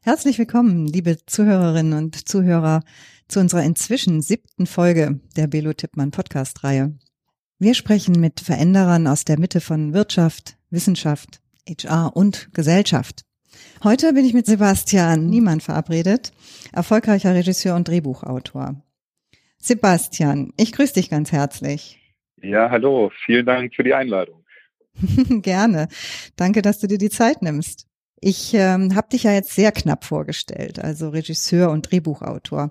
Herzlich willkommen, liebe Zuhörerinnen und Zuhörer, zu unserer inzwischen siebten Folge der Belo Tippmann Podcast-Reihe. Wir sprechen mit Veränderern aus der Mitte von Wirtschaft, Wissenschaft, HR und Gesellschaft. Heute bin ich mit Sebastian Niemann verabredet, erfolgreicher Regisseur und Drehbuchautor. Sebastian, ich grüße dich ganz herzlich. Ja, hallo, vielen Dank für die Einladung. Gerne. Danke, dass du dir die Zeit nimmst. Ich ähm, habe dich ja jetzt sehr knapp vorgestellt, also Regisseur und Drehbuchautor.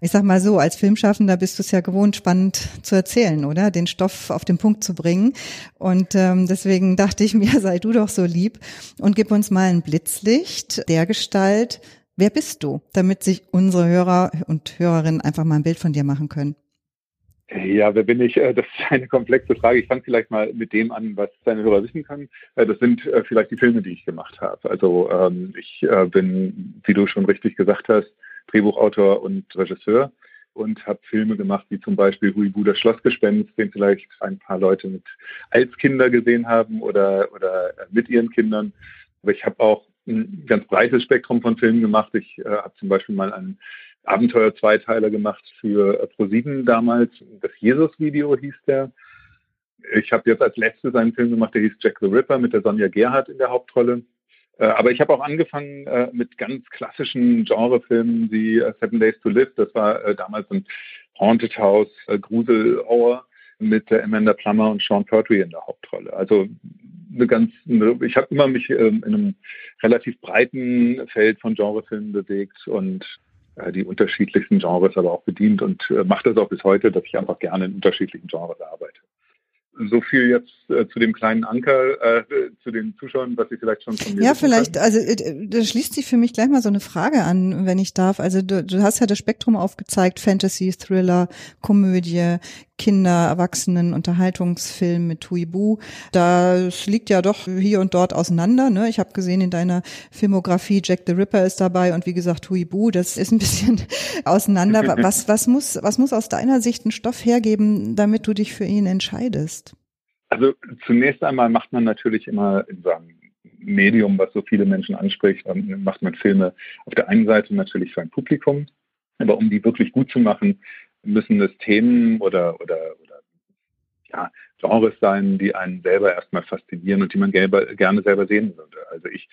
Ich sag mal so, als Filmschaffender bist du es ja gewohnt, spannend zu erzählen, oder? Den Stoff auf den Punkt zu bringen. Und ähm, deswegen dachte ich mir, sei du doch so lieb und gib uns mal ein Blitzlicht der Gestalt. Wer bist du, damit sich unsere Hörer und Hörerinnen einfach mal ein Bild von dir machen können? Ja, wer bin ich? Äh, das ist eine komplexe Frage. Ich fange vielleicht mal mit dem an, was deine Hörer wissen können. Äh, das sind äh, vielleicht die Filme, die ich gemacht habe. Also ähm, ich bin, wie du schon richtig gesagt hast, Drehbuchautor und Regisseur und habe Filme gemacht, wie zum Beispiel Huibu, das Schlossgespenst, den vielleicht ein paar Leute mit als Kinder gesehen haben oder, oder mit ihren Kindern. Aber ich habe auch ein ganz breites Spektrum von Filmen gemacht. Ich habe zum Beispiel mal einen Abenteuer-Zweiteiler gemacht für ProSieben damals. Das Jesus-Video hieß der. Ich habe jetzt als letztes einen Film gemacht, der hieß Jack the Ripper mit der Sonja Gerhardt in der Hauptrolle. Äh, aber ich habe auch angefangen äh, mit ganz klassischen Genrefilmen wie äh, Seven Days to Live. Das war damals ein Haunted House, Grusel-Horror mit Amanda Plummer und Sean Pertwee in der Hauptrolle. Also eine ganz, ich habe immer mich ähm, in einem relativ breiten Feld von Genrefilmen bewegt und die unterschiedlichsten Genres aber auch bedient und äh, mache das auch bis heute, dass ich einfach gerne in unterschiedlichen Genres arbeite. So viel jetzt äh, zu dem kleinen Anker, äh, zu den Zuschauern, was Sie vielleicht schon von mir Ja, vielleicht, können. also äh, da schließt sich für mich gleich mal so eine Frage an, wenn ich darf. Also du, du hast ja das Spektrum aufgezeigt, Fantasy, Thriller, Komödie, Kinder, Erwachsenen, Unterhaltungsfilm mit Huibu. Das liegt ja doch hier und dort auseinander. Ne? Ich habe gesehen in deiner Filmografie, Jack the Ripper ist dabei und wie gesagt Huibu, das ist ein bisschen auseinander. Was, was, muss, was muss aus deiner Sicht ein Stoff hergeben, damit du dich für ihn entscheidest? Also zunächst einmal macht man natürlich immer in seinem Medium, was so viele Menschen anspricht, macht man Filme auf der einen Seite natürlich für ein Publikum, aber um die wirklich gut zu machen, müssen es Themen oder, oder, oder ja, Genres sein, die einen selber erstmal faszinieren und die man gelber, gerne selber sehen würde. Also ich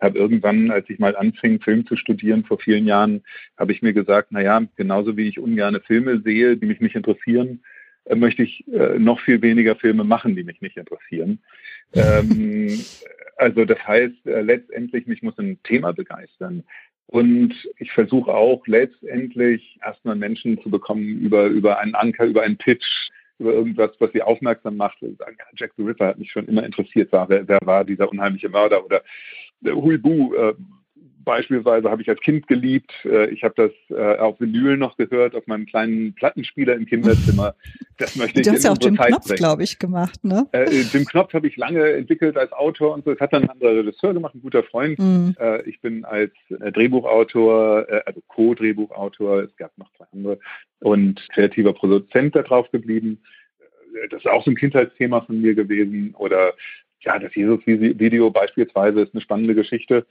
habe irgendwann, als ich mal anfing, Film zu studieren vor vielen Jahren, habe ich mir gesagt, naja, genauso wie ich ungerne Filme sehe, die mich nicht interessieren, äh, möchte ich äh, noch viel weniger Filme machen, die mich nicht interessieren. ähm, also das heißt, äh, letztendlich, mich muss ein Thema begeistern. Und ich versuche auch letztendlich erstmal Menschen zu bekommen über, über einen Anker, über einen Pitch, über irgendwas, was sie aufmerksam macht. Sagen, Jack the Ripper hat mich schon immer interessiert. War, wer, wer war dieser unheimliche Mörder? Oder Huibu, äh, beispielsweise habe ich als Kind geliebt. Äh, ich habe das äh, auf Vinyl noch gehört, auf meinem kleinen Plattenspieler im Kinderzimmer. Das möchte ich Du hast ja auch Jim Zeit Knopf, glaube ich, gemacht, ne? Äh, Jim Knopf habe ich lange entwickelt als Autor und so. Das hat dann ein anderer Regisseur gemacht, ein guter Freund. Mhm. ich bin als Drehbuchautor, also Co-Drehbuchautor, es gab noch zwei andere, und kreativer Produzent da drauf geblieben. Das ist auch so ein Kindheitsthema von mir gewesen. Oder ja, das Jesus-Video beispielsweise ist eine spannende Geschichte.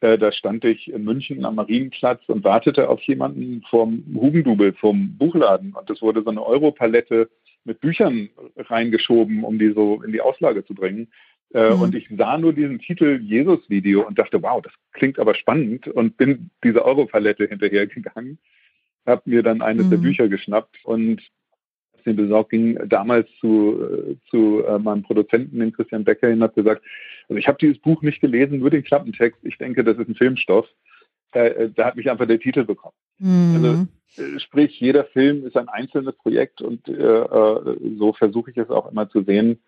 Äh, da stand ich in München am Marienplatz und wartete auf jemanden vom Hugendubel, vom Buchladen. Und es wurde so eine Europalette mit Büchern reingeschoben, um die so in die Auslage zu bringen. Äh, mhm. Und ich sah nur diesen Titel Jesus-Video und dachte, wow, das klingt aber spannend und bin dieser Europalette hinterhergegangen, habe mir dann eines mhm. der Bücher geschnappt und den besorgt, ging damals zu, äh, zu äh, meinem Produzenten, den Christian Becker, hin, hat gesagt, also ich habe dieses Buch nicht gelesen, nur den Klappentext. Ich denke, das ist ein Filmstoff. Äh, da hat mich einfach der Titel bekommen. Mhm. Also äh, sprich, jeder Film ist ein einzelnes Projekt und äh, äh, so versuche ich es auch immer zu sehen.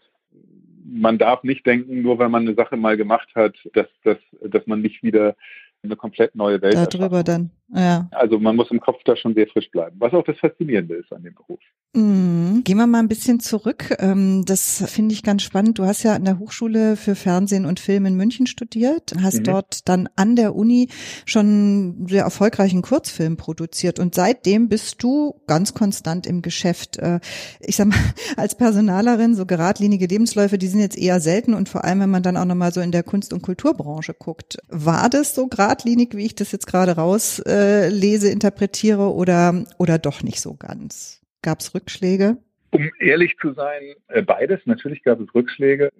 Man darf nicht denken, nur weil man eine Sache mal gemacht hat, dass, dass, dass man nicht wieder eine komplett neue Welt darüber dann Ja. Also man muss im Kopf da schon sehr frisch bleiben, was auch das Faszinierende ist an dem Beruf. Mhm. Gehen wir mal ein bisschen zurück. Ähm, das finde ich ganz spannend. Du hast ja an der Hochschule für Fernsehen und Film in München studiert, hast mhm. dort dann an der Uni schon sehr erfolgreichen Kurzfilm produziert und seitdem bist du ganz konstant im Geschäft. Äh, ich sag mal, als Personalerin, so geradlinige Lebensläufe, die sind jetzt eher selten und vor allem, wenn man dann auch nochmal so in der Kunst- und Kulturbranche guckt. War das so geradlinig, wie ich das jetzt gerade rauslese, interpretiere oder, oder doch nicht so ganz? Gab es Rückschläge? Um ehrlich zu sein, äh, beides. Natürlich gab es Rückschläge.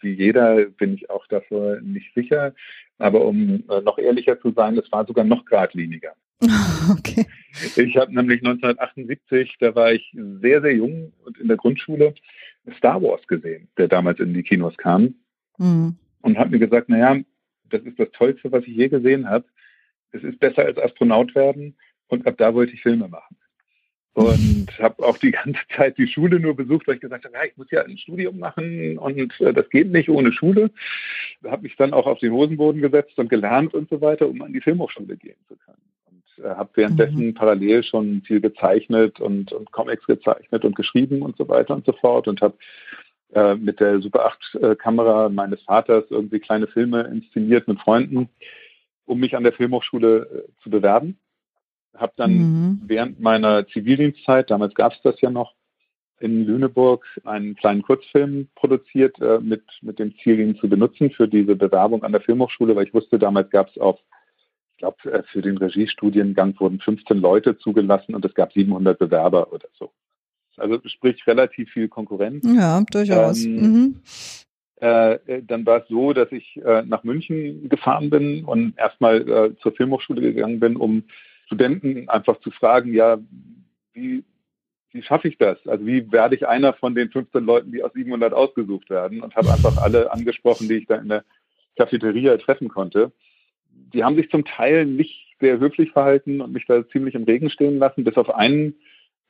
Wie jeder bin ich auch davor nicht sicher. Aber um äh, noch ehrlicher zu sein, es war sogar noch geradliniger. Okay. Ich habe nämlich 1978, da war ich sehr, sehr jung und in der Grundschule Star Wars gesehen, der damals in die Kinos kam. Mhm. Und habe mir gesagt, naja, das ist das Tollste, was ich je gesehen habe. Es ist besser als Astronaut werden. Und ab da wollte ich Filme machen und habe auch die ganze Zeit die Schule nur besucht, weil ich gesagt habe, ja, ich muss ja ein Studium machen und äh, das geht nicht ohne Schule. Habe mich dann auch auf den Hosenboden gesetzt und gelernt und so weiter, um an die Filmhochschule gehen zu können. Und äh, habe währenddessen mhm. parallel schon viel gezeichnet und, und Comics gezeichnet und geschrieben und so weiter und so fort und habe äh, mit der Super 8 äh, Kamera meines Vaters irgendwie kleine Filme inszeniert mit Freunden, um mich an der Filmhochschule äh, zu bewerben habe dann mhm. während meiner Zivildienstzeit, damals gab es das ja noch, in Lüneburg einen kleinen Kurzfilm produziert, äh, mit, mit dem Ziel, ihn zu benutzen für diese Bewerbung an der Filmhochschule, weil ich wusste, damals gab es auch, ich glaube, äh, für den Regiestudiengang wurden 15 Leute zugelassen und es gab 700 Bewerber oder so. Also sprich relativ viel Konkurrenz. Ja, durchaus. Ähm, mhm. Äh, äh, dann war es so, dass ich äh, nach München gefahren bin und erstmal äh, zur Filmhochschule gegangen bin, um Studenten einfach zu fragen, ja, wie, wie schaffe ich das? Also wie werde ich einer von den 15 Leuten, die aus 700 ausgesucht werden? Und habe einfach alle angesprochen, die ich da in der Cafeteria treffen konnte. Die haben sich zum Teil nicht sehr höflich verhalten und mich da ziemlich im Regen stehen lassen, bis auf einen,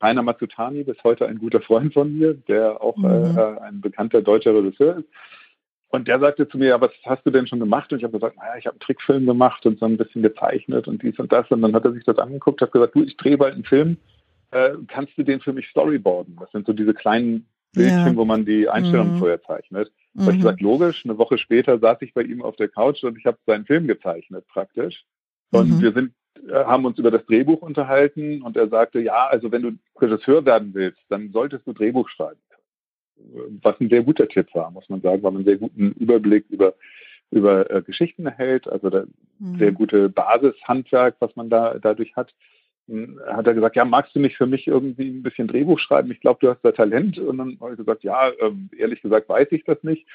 Rainer Mazzutani, bis heute ein guter Freund von mir, der auch mhm. äh, ein bekannter deutscher Regisseur ist. Und der sagte zu mir, ja, was hast du denn schon gemacht? Und ich habe gesagt, naja, ich habe einen Trickfilm gemacht und so ein bisschen gezeichnet und dies und das. Und dann hat er sich das angeguckt, hat gesagt, du, ich drehe bald einen Film, äh, kannst du den für mich storyboarden? Das sind so diese kleinen Bildchen, ja. wo man die Einstellungen mhm. vorher zeichnet. Mhm. Und ich gesagt, logisch, eine Woche später saß ich bei ihm auf der Couch und ich habe seinen Film gezeichnet praktisch. Und mhm. wir sind, äh, haben uns über das Drehbuch unterhalten und er sagte, ja, also wenn du Regisseur werden willst, dann solltest du Drehbuch schreiben was ein sehr guter Tipp war, muss man sagen, weil man einen sehr guten Überblick über über äh, Geschichten erhält, also da, mhm. sehr gute Basishandwerk, was man da dadurch hat. Hm, hat er gesagt, ja, magst du nicht für mich irgendwie ein bisschen Drehbuch schreiben? Ich glaube, du hast da Talent. Und dann habe ich gesagt, ja, äh, ehrlich gesagt weiß ich das nicht.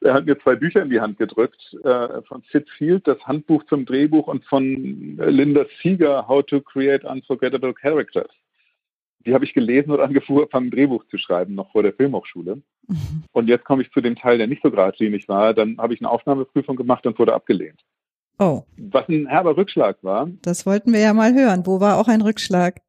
Er hat mir zwei Bücher in die Hand gedrückt, äh, von Sid Field, das Handbuch zum Drehbuch und von Linda Seeger, How to Create Unforgettable Characters die habe ich gelesen und angefangen, ein Drehbuch zu schreiben, noch vor der Filmhochschule. Mhm. Und jetzt komme ich zu dem Teil, der nicht so geradlinig war. Dann habe ich eine Aufnahmeprüfung gemacht und wurde abgelehnt. Oh. Was ein herber Rückschlag war. Das wollten wir ja mal hören. Wo war auch ein Rückschlag?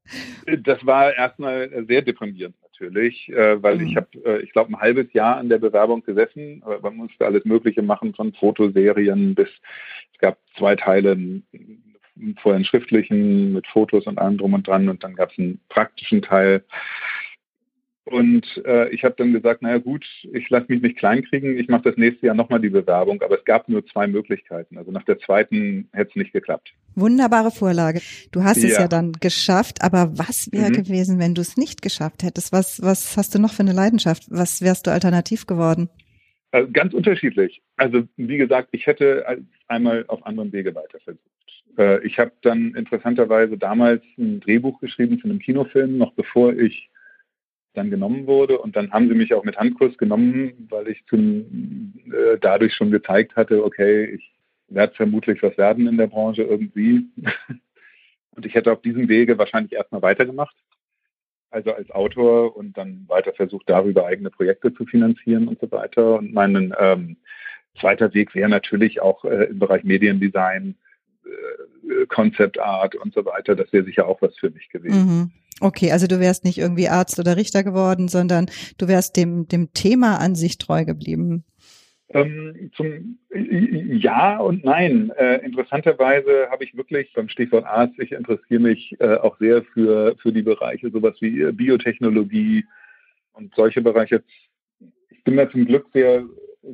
Das war erstmal sehr deprimierend natürlich, äh, weil mhm. ich habe, äh, ich glaube, ein halbes Jahr an der Bewerbung gesessen. Man musste alles Mögliche machen, von Fotoserien bis, es gab zwei Teile, vorher einen schriftlichen mit Fotos und allem drum und dran und dann gab es einen praktischen Teil. Und äh, ich habe dann gesagt, naja gut, ich lasse mich nicht kleinkriegen, ich mache das nächste Jahr nochmal die Bewerbung, aber es gab nur zwei Möglichkeiten. Also nach der zweiten hätte es nicht geklappt. Wunderbare Vorlage. Du hast ja. es ja dann geschafft, aber was wäre mhm. gewesen, wenn du es nicht geschafft hättest? Was, was hast du noch für eine Leidenschaft? Was wärst du alternativ geworden? Also ganz unterschiedlich. Also wie gesagt, ich hätte einmal auf anderem Wege weiter versucht. Äh, ich habe dann interessanterweise damals ein Drehbuch geschrieben zu einem Kinofilm, noch bevor ich dann genommen wurde. Und dann haben sie mich auch mit Handkurs genommen, weil ich zum, äh, dadurch schon gezeigt hatte, okay, ich werde vermutlich was werden in der Branche irgendwie. Und ich hätte auf diesem Wege wahrscheinlich erstmal weitergemacht. Also als Autor und dann weiter versucht, darüber eigene Projekte zu finanzieren und so weiter. Und mein ähm, zweiter Weg wäre natürlich auch äh, im Bereich Mediendesign Concept Art und so weiter. Das wäre sicher auch was für mich gewesen. Mhm. Okay, also du wärst nicht irgendwie Arzt oder Richter geworden, sondern du wärst dem, dem Thema an sich treu geblieben. Ähm, zum Ja und Nein. Äh, interessanterweise habe ich wirklich beim Stichwort Arzt, ich interessiere mich äh, auch sehr für, für die Bereiche, sowas wie äh, Biotechnologie und solche Bereiche. Ich bin da zum Glück sehr,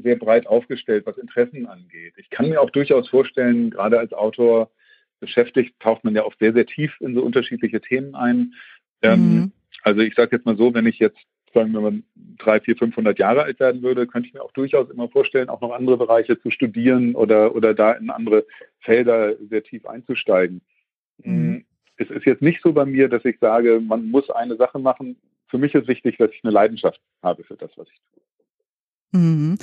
sehr breit aufgestellt, was Interessen angeht. Ich kann mir auch durchaus vorstellen, gerade als Autor beschäftigt, taucht man ja auch sehr, sehr tief in so unterschiedliche Themen ein. Ähm, mhm. Also ich sage jetzt mal so, wenn ich jetzt sagen wir mal, drei, vier, 500 Jahre alt werden würde, könnte ich mir auch durchaus immer vorstellen, auch noch andere Bereiche zu studieren oder, oder da in andere Felder sehr tief einzusteigen. Mhm. Es ist jetzt nicht so bei mir, dass ich sage, man muss eine Sache machen. Für mich ist wichtig, dass ich eine Leidenschaft habe für das, was ich tue. Mhm.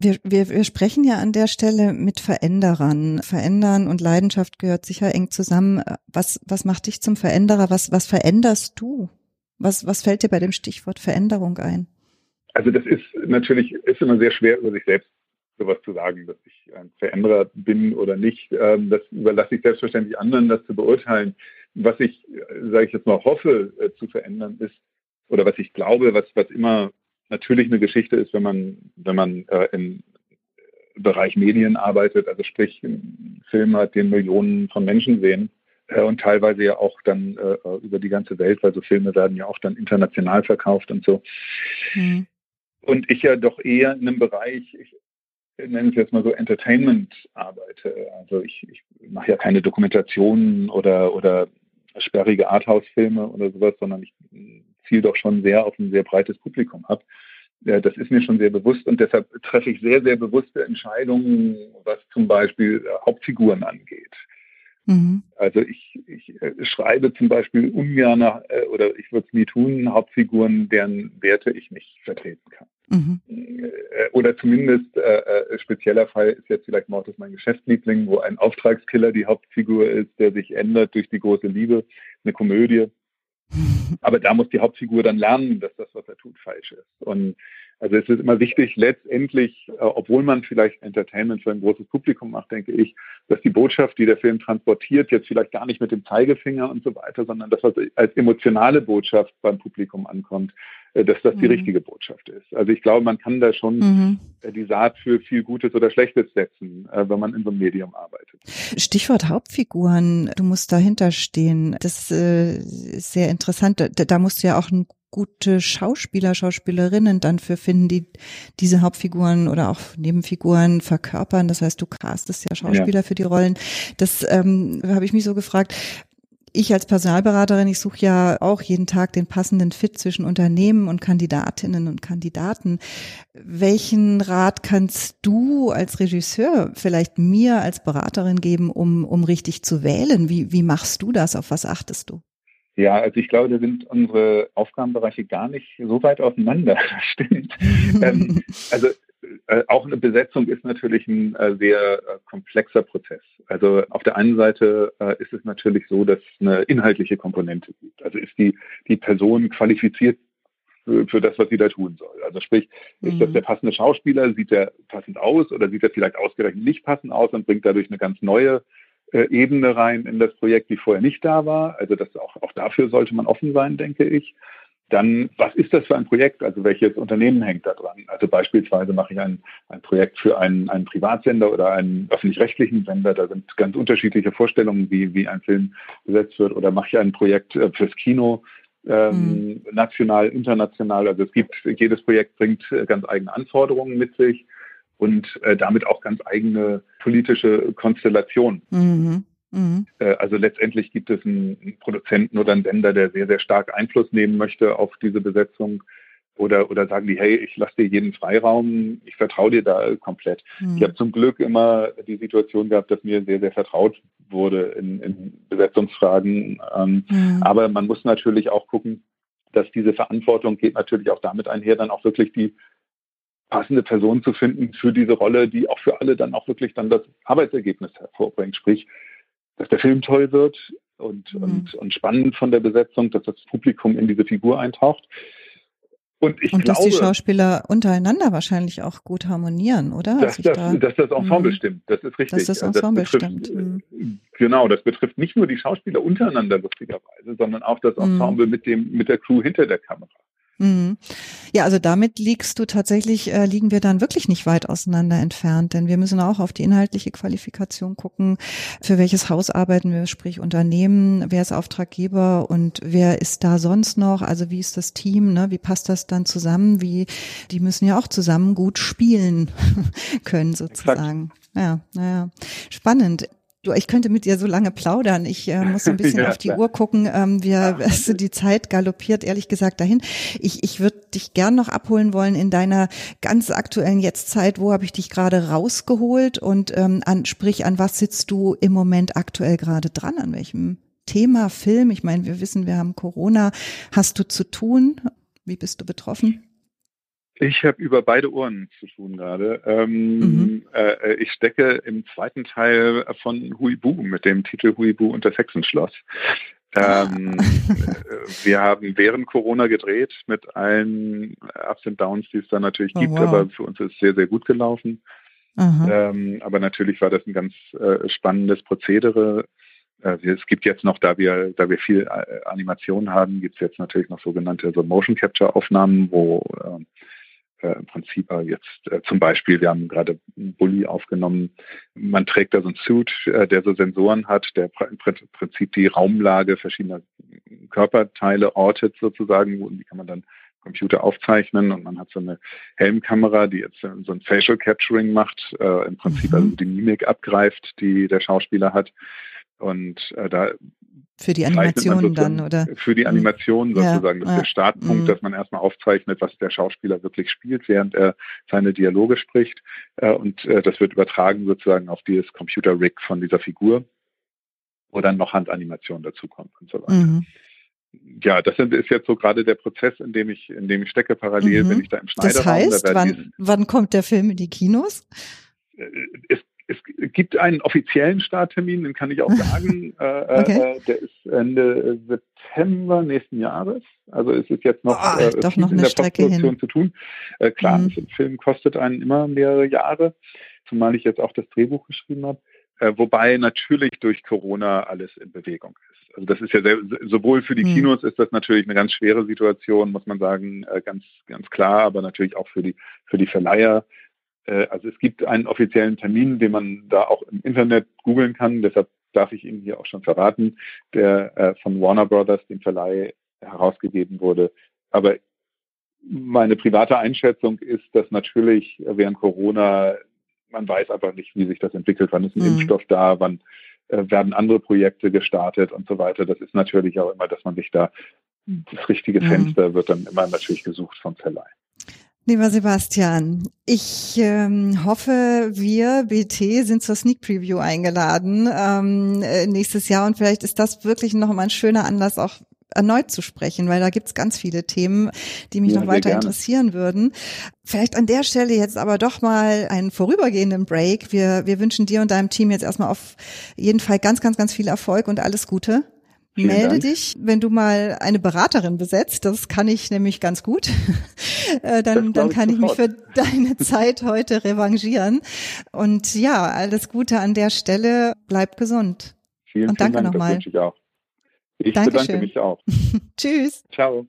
Wir, wir, wir sprechen ja an der Stelle mit Veränderern. Verändern und Leidenschaft gehört sicher eng zusammen. Was, was macht dich zum Veränderer? Was, was veränderst du? Was, was fällt dir bei dem Stichwort Veränderung ein? Also das ist natürlich, ist immer sehr schwer über sich selbst sowas zu sagen, dass ich ein Veränderer bin oder nicht. Ähm, das überlasse ich selbstverständlich anderen, das zu beurteilen. Was ich, sage ich jetzt mal, hoffe äh, zu verändern ist, oder was ich glaube, was, was immer natürlich eine Geschichte ist, wenn man, wenn man äh, im Bereich Medien arbeitet, also sprich einen Film hat, den Millionen von Menschen sehen, äh, und teilweise ja auch dann äh, über die ganze Welt, weil so Filme werden ja auch dann international verkauft und so. Mhm. Und ich ja doch eher in einem Bereich, ich nenne es jetzt mal so Entertainment arbeite. Also ich, ich mache ja keine Dokumentationen oder, oder sperrige Arthouse-Filme oder sowas, sondern ich ziele doch schon sehr auf ein sehr breites Publikum ab. Das ist mir schon sehr bewusst und deshalb treffe ich sehr, sehr bewusste Entscheidungen, was zum Beispiel Hauptfiguren angeht. Mhm. Also ich, ich äh, schreibe zum Beispiel ungern äh, oder ich würde es nie tun, Hauptfiguren, deren Werte ich nicht vertreten kann. Mhm. Äh, oder zumindest äh, äh, spezieller Fall ist jetzt vielleicht Mortis mein Geschäftsliebling, wo ein Auftragskiller die Hauptfigur ist, der sich ändert durch die große Liebe, eine Komödie. Aber da muss die Hauptfigur dann lernen, dass das, was er tut, falsch ist. Und also es ist immer wichtig, letztendlich, äh, obwohl man vielleicht Entertainment für ein großes Publikum macht, denke ich, dass die Botschaft, die der Film transportiert, jetzt vielleicht gar nicht mit dem Zeigefinger und so weiter, sondern dass was als emotionale Botschaft beim Publikum ankommt, äh, dass das mhm. die richtige Botschaft ist. Also ich glaube, man kann da schon mhm. Äh, die Saat für viel Gutes oder Schlechtes setzen, wenn man in so einem Medium arbeitet. Stichwort Hauptfiguren, du musst dahinter stehen. Das ist sehr interessant. Da musst du ja auch ein gute Schauspieler, Schauspielerinnen dann für finden, die diese Hauptfiguren oder auch Nebenfiguren verkörpern. Das heißt, du castest ja Schauspieler ja. für die Rollen. Das ähm, habe ich mich so gefragt. Ich als Personalberaterin, ich suche ja auch jeden Tag den passenden Fit zwischen Unternehmen und Kandidatinnen und Kandidaten. Welchen Rat kannst du als Regisseur vielleicht mir als Beraterin geben, um, um richtig zu wählen? Wie, wie machst du das? Auf was achtest du? Ja, also ich glaube, da sind unsere Aufgabenbereiche gar nicht so weit auseinander. Das stimmt. ähm, also äh, auch eine Besetzung ist natürlich ein äh, sehr äh, komplexer Prozess. Also auf der einen Seite äh, ist es natürlich so, dass es eine inhaltliche Komponente gibt. Also ist die, die Person qualifiziert für, für das, was sie da tun soll. Also sprich, ist das mhm. der passende Schauspieler, sieht er passend aus oder sieht er vielleicht ausgerechnet nicht passend aus und bringt dadurch eine ganz neue Ebene rein in das Projekt, die vorher nicht da war. Also das auch, auch dafür sollte man offen sein, denke ich. Dann, was ist das für ein Projekt? Also welches Unternehmen hängt da dran? Also beispielsweise mache ich ein, ein Projekt für einen, einen Privatsender oder einen öffentlich-rechtlichen Sender. Da sind ganz unterschiedliche Vorstellungen, wie, wie ein Film besetzt wird. Oder mache ich ein Projekt äh, fürs Kino, ähm, mhm. national, international. Also es gibt, jedes Projekt bringt äh, ganz eigene Anforderungen mit sich und äh, damit auch ganz eigene politische Konstellationen. Mhm. Mhm. Äh, also letztendlich gibt es einen Produzenten oder einen Sender, der sehr, sehr stark Einfluss nehmen möchte auf diese Besetzung. Oder, oder sagen die, hey, ich lasse dir jeden Freiraum, ich vertraue dir da komplett. Mhm. Ich habe zum Glück immer die Situation gehabt, dass mir sehr, sehr vertraut wurde in, in Besetzungsfragen. Ähm, mhm. Aber man muss natürlich auch gucken, dass diese Verantwortung geht natürlich auch damit einher, dann auch wirklich die passende Person zu finden für diese Rolle, die auch für alle dann auch wirklich dann das Arbeitsergebnis hervorbringt. Sprich, dass der Film toll wird und, mhm. und, und spannend von der Besetzung, dass das Publikum in diese Figur eintaucht. Und, ich und glaube, dass die Schauspieler untereinander wahrscheinlich auch gut harmonieren, oder? Dass, das, da, dass das Ensemble mh. stimmt, das ist richtig. Dass das Ensemble das betrifft, stimmt. Mh. Genau, das betrifft nicht nur die Schauspieler untereinander lustigerweise, sondern auch das Ensemble mh. mit, dem, mit der Crew hinter der Kamera. Mhm. Ja, also damit liegst du tatsächlich, äh, liegen wir dann wirklich nicht weit auseinander entfernt, denn wir müssen auch auf die inhaltliche Qualifikation gucken, für welches Haus arbeiten wir, sprich Unternehmen, wer ist Auftraggeber und wer ist da sonst noch, also wie ist das Team, ne? wie passt das dann zusammen, wie, die müssen ja auch zusammen gut spielen können sozusagen. Exakt. Ja, naja, spannend. Du, ich könnte mit dir so lange plaudern. Ich äh, muss ein bisschen ja, auf die klar. Uhr gucken. Ähm, wir, also die Zeit galoppiert ehrlich gesagt dahin. Ich, ich würde dich gern noch abholen wollen in deiner ganz aktuellen Jetztzeit. Wo habe ich dich gerade rausgeholt? Und ähm, an, sprich, an was sitzt du im Moment aktuell gerade dran? An welchem Thema, Film? Ich meine, wir wissen, wir haben Corona. Hast du zu tun? Wie bist du betroffen? Ich habe über beide Ohren zu tun gerade. Ähm, mhm. äh, ich stecke im zweiten Teil von Huibu mit dem Titel Huibu und das Hexenschloss. Ähm, äh, wir haben während Corona gedreht mit allen Ups und Downs, die es da natürlich oh, gibt, wow. aber für uns ist es sehr, sehr gut gelaufen. Ähm, aber natürlich war das ein ganz äh, spannendes Prozedere. Äh, es gibt jetzt noch, da wir, da wir viel äh, Animation haben, gibt es jetzt natürlich noch sogenannte so Motion Capture Aufnahmen, wo ähm, äh, im Prinzip jetzt äh, zum Beispiel, wir haben gerade einen Bulli aufgenommen, man trägt da so einen Suit, äh, der so Sensoren hat, der im Prinzip die Raumlage verschiedener Körperteile ortet sozusagen, und die kann man dann Computer aufzeichnen und man hat so eine Helmkamera, die jetzt so ein Facial Capturing macht, äh, im Prinzip mhm. also die Mimik abgreift, die der Schauspieler hat. Und äh, da für die Animation dann, oder? Für die hm. Animation sozusagen. Ja, das ist der Startpunkt, mhm. dass man erstmal aufzeichnet, was der Schauspieler wirklich spielt, während er seine Dialoge spricht. Äh, und äh, das wird übertragen sozusagen auf dieses Computer-Rig von dieser Figur, wo dann noch Handanimationen dazukommen und so weiter. Mhm. Ja, das ist jetzt so gerade der Prozess, in dem ich, in dem ich stecke. Parallel mhm. bin ich da im Schneiderraum. Das heißt, da wann, wann kommt der Film in die Kinos? Äh, es es gibt einen offiziellen Starttermin, den kann ich auch sagen. Äh, äh, okay. äh, der ist Ende September nächsten Jahres. Also es ist jetzt noch, oh, äh, doch noch in der Strecke hin. zu tun. Äh, klar, mhm. ein Film kostet einen immer mehrere Jahre, zumal ich jetzt auch das Drehbuch geschrieben habe. Äh, wobei natürlich durch Corona alles in Bewegung ist. Also das ist ja sehr, sowohl für die mhm. Kinos ist das natürlich eine ganz schwere Situation, muss man sagen, äh, ganz ganz klar, aber natürlich auch für die für die Verleiher also es gibt einen offiziellen Termin, den man da auch im Internet googeln kann. Deshalb darf ich Ihnen hier auch schon verraten, der äh, von Warner Brothers, dem Verleih, herausgegeben wurde. Aber meine private Einschätzung ist, dass natürlich während Corona man weiß einfach nicht, wie sich das entwickelt, wann ist ein mhm. Impfstoff da, wann äh, werden andere Projekte gestartet und so weiter. Das ist natürlich auch immer, dass man sich da das richtige mhm. Fenster wird dann immer natürlich gesucht vom Verleih. Lieber Sebastian, ich ähm, hoffe, wir BT sind zur Sneak Preview eingeladen ähm, äh, nächstes Jahr und vielleicht ist das wirklich noch mal ein schöner Anlass, auch erneut zu sprechen, weil da gibt's ganz viele Themen, die mich ja, noch weiter interessieren würden. Vielleicht an der Stelle jetzt aber doch mal einen vorübergehenden Break. Wir, wir wünschen dir und deinem Team jetzt erstmal auf jeden Fall ganz, ganz, ganz viel Erfolg und alles Gute. Vielen Melde Dank. dich, wenn du mal eine Beraterin besetzt. Das kann ich nämlich ganz gut. Äh, dann, dann kann ich, ich mich für deine Zeit heute revanchieren. Und ja, alles Gute an der Stelle. Bleib gesund. Vielen, Und danke vielen nochmal. Ich, ich bedanke mich auch. Tschüss. Ciao.